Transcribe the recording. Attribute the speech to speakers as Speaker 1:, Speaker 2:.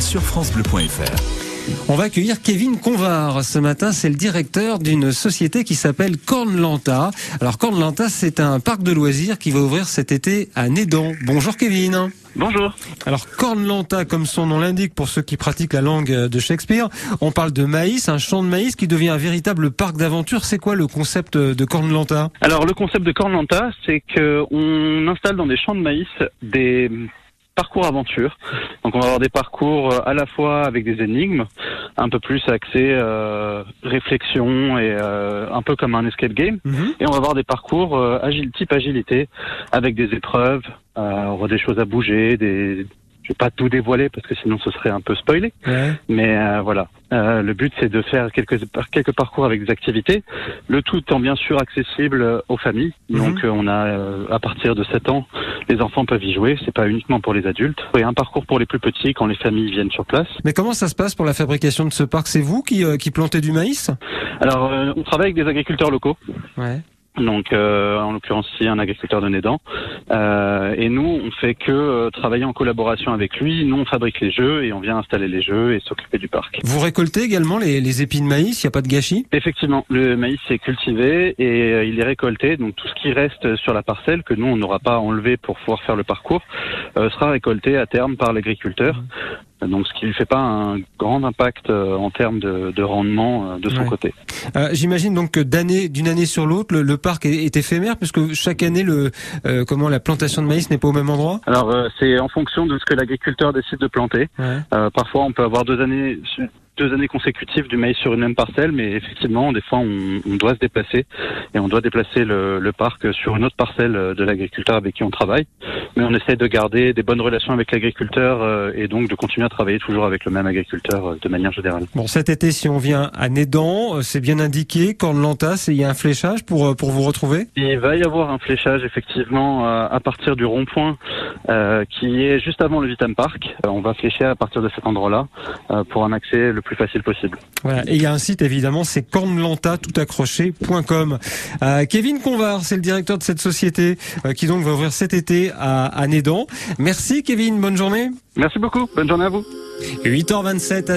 Speaker 1: sur francebleu.fr.
Speaker 2: On va accueillir Kevin Convar. Ce matin, c'est le directeur d'une société qui s'appelle Cornlanta. Alors Cornlanta, c'est un parc de loisirs qui va ouvrir cet été à Nédan. Bonjour Kevin.
Speaker 3: Bonjour.
Speaker 2: Alors Cornlanta, comme son nom l'indique pour ceux qui pratiquent la langue de Shakespeare, on parle de maïs, un champ de maïs qui devient un véritable parc d'aventure. C'est quoi le concept de Cornlanta?
Speaker 3: Alors le concept de Cornlanta, c'est qu'on installe dans des champs de maïs des parcours aventure. Donc on va avoir des parcours euh, à la fois avec des énigmes, un peu plus axés euh, réflexion et euh, un peu comme un escape game.
Speaker 2: Mhm.
Speaker 3: Et on va avoir des parcours euh, agile, type agilité avec des épreuves, euh, on aura des choses à bouger, des je vais pas tout dévoiler parce que sinon ce serait un peu spoilé.
Speaker 2: Ouais.
Speaker 3: Mais euh, voilà, Euh, le but c'est de faire quelques quelques parcours avec des activités, le tout étant bien sûr accessible aux familles.
Speaker 2: Mhm.
Speaker 3: Donc euh, on a euh, à partir de 7 ans, les enfants peuvent y jouer. C'est pas uniquement pour les adultes. Et un parcours pour les plus petits quand les familles viennent sur place.
Speaker 2: Mais comment ça se passe pour la fabrication de ce parc? C'est vous qui, euh, qui plantez du maïs?
Speaker 3: Alors euh, on travaille avec des agriculteurs locaux.
Speaker 2: Ouais.
Speaker 3: Donc, euh, en l'occurrence, ici, un agriculteur de Nédan. Euh, et nous, on fait que euh, travailler en collaboration avec lui. Nous, on fabrique les jeux et on vient installer les jeux et s'occuper du parc.
Speaker 2: Vous récoltez également les, les épis de maïs Il n'y a pas de gâchis?
Speaker 3: Effectivement, le maïs est cultivé et euh, il est récolté. Donc, tout ce qui reste sur la parcelle, que nous, on n'aura pas enlevé pour pouvoir faire le parcours, euh, sera récolté à terme par l'agriculteur. Donc, ce qui ne fait pas un grand impact euh, en termes de, de rendement euh, de son
Speaker 2: Ouais.
Speaker 3: côté.
Speaker 2: Euh, J'imagine donc que d'année, d'une année sur l'autre, le, le parc est, est éphémère puisque chaque année, le, euh, comment la plantation de maïs n'est pas au même endroit?
Speaker 3: Alors, euh, c'est en fonction de ce que l'agriculteur décide de planter.
Speaker 2: Ouais.
Speaker 3: Euh, parfois, on peut avoir deux années, deux années consécutives du maïs sur une même parcelle, mais effectivement, des fois, on, on doit se déplacer et on doit déplacer le, le parc sur une autre parcelle de l'agriculteur avec qui on travaille. Mais on essaie de garder des bonnes relations avec l'agriculteur euh, et donc de continuer à travailler toujours avec le même agriculteur euh, de manière générale.
Speaker 2: Bon, cet été, si on vient à Nédan, euh, c'est bien indiqué, Cornlantas, et il y a un fléchage pour, euh, pour vous retrouver?
Speaker 3: Il va y avoir un fléchage effectivement euh, à partir du rond-point euh, qui est juste avant le Vitam Park. Euh, on va flécher à partir de cet endroit-là euh, pour un accès le plus facile possible.
Speaker 2: Voilà. Et il y a un site, évidemment, c'est cornlanta.com. Euh, Kevin Convar, c'est le directeur de cette société euh, qui donc va ouvrir cet été à, à Nédan. Merci Kevin, bonne journée.
Speaker 3: Merci beaucoup. Bonne journée à vous.
Speaker 2: 8h27 à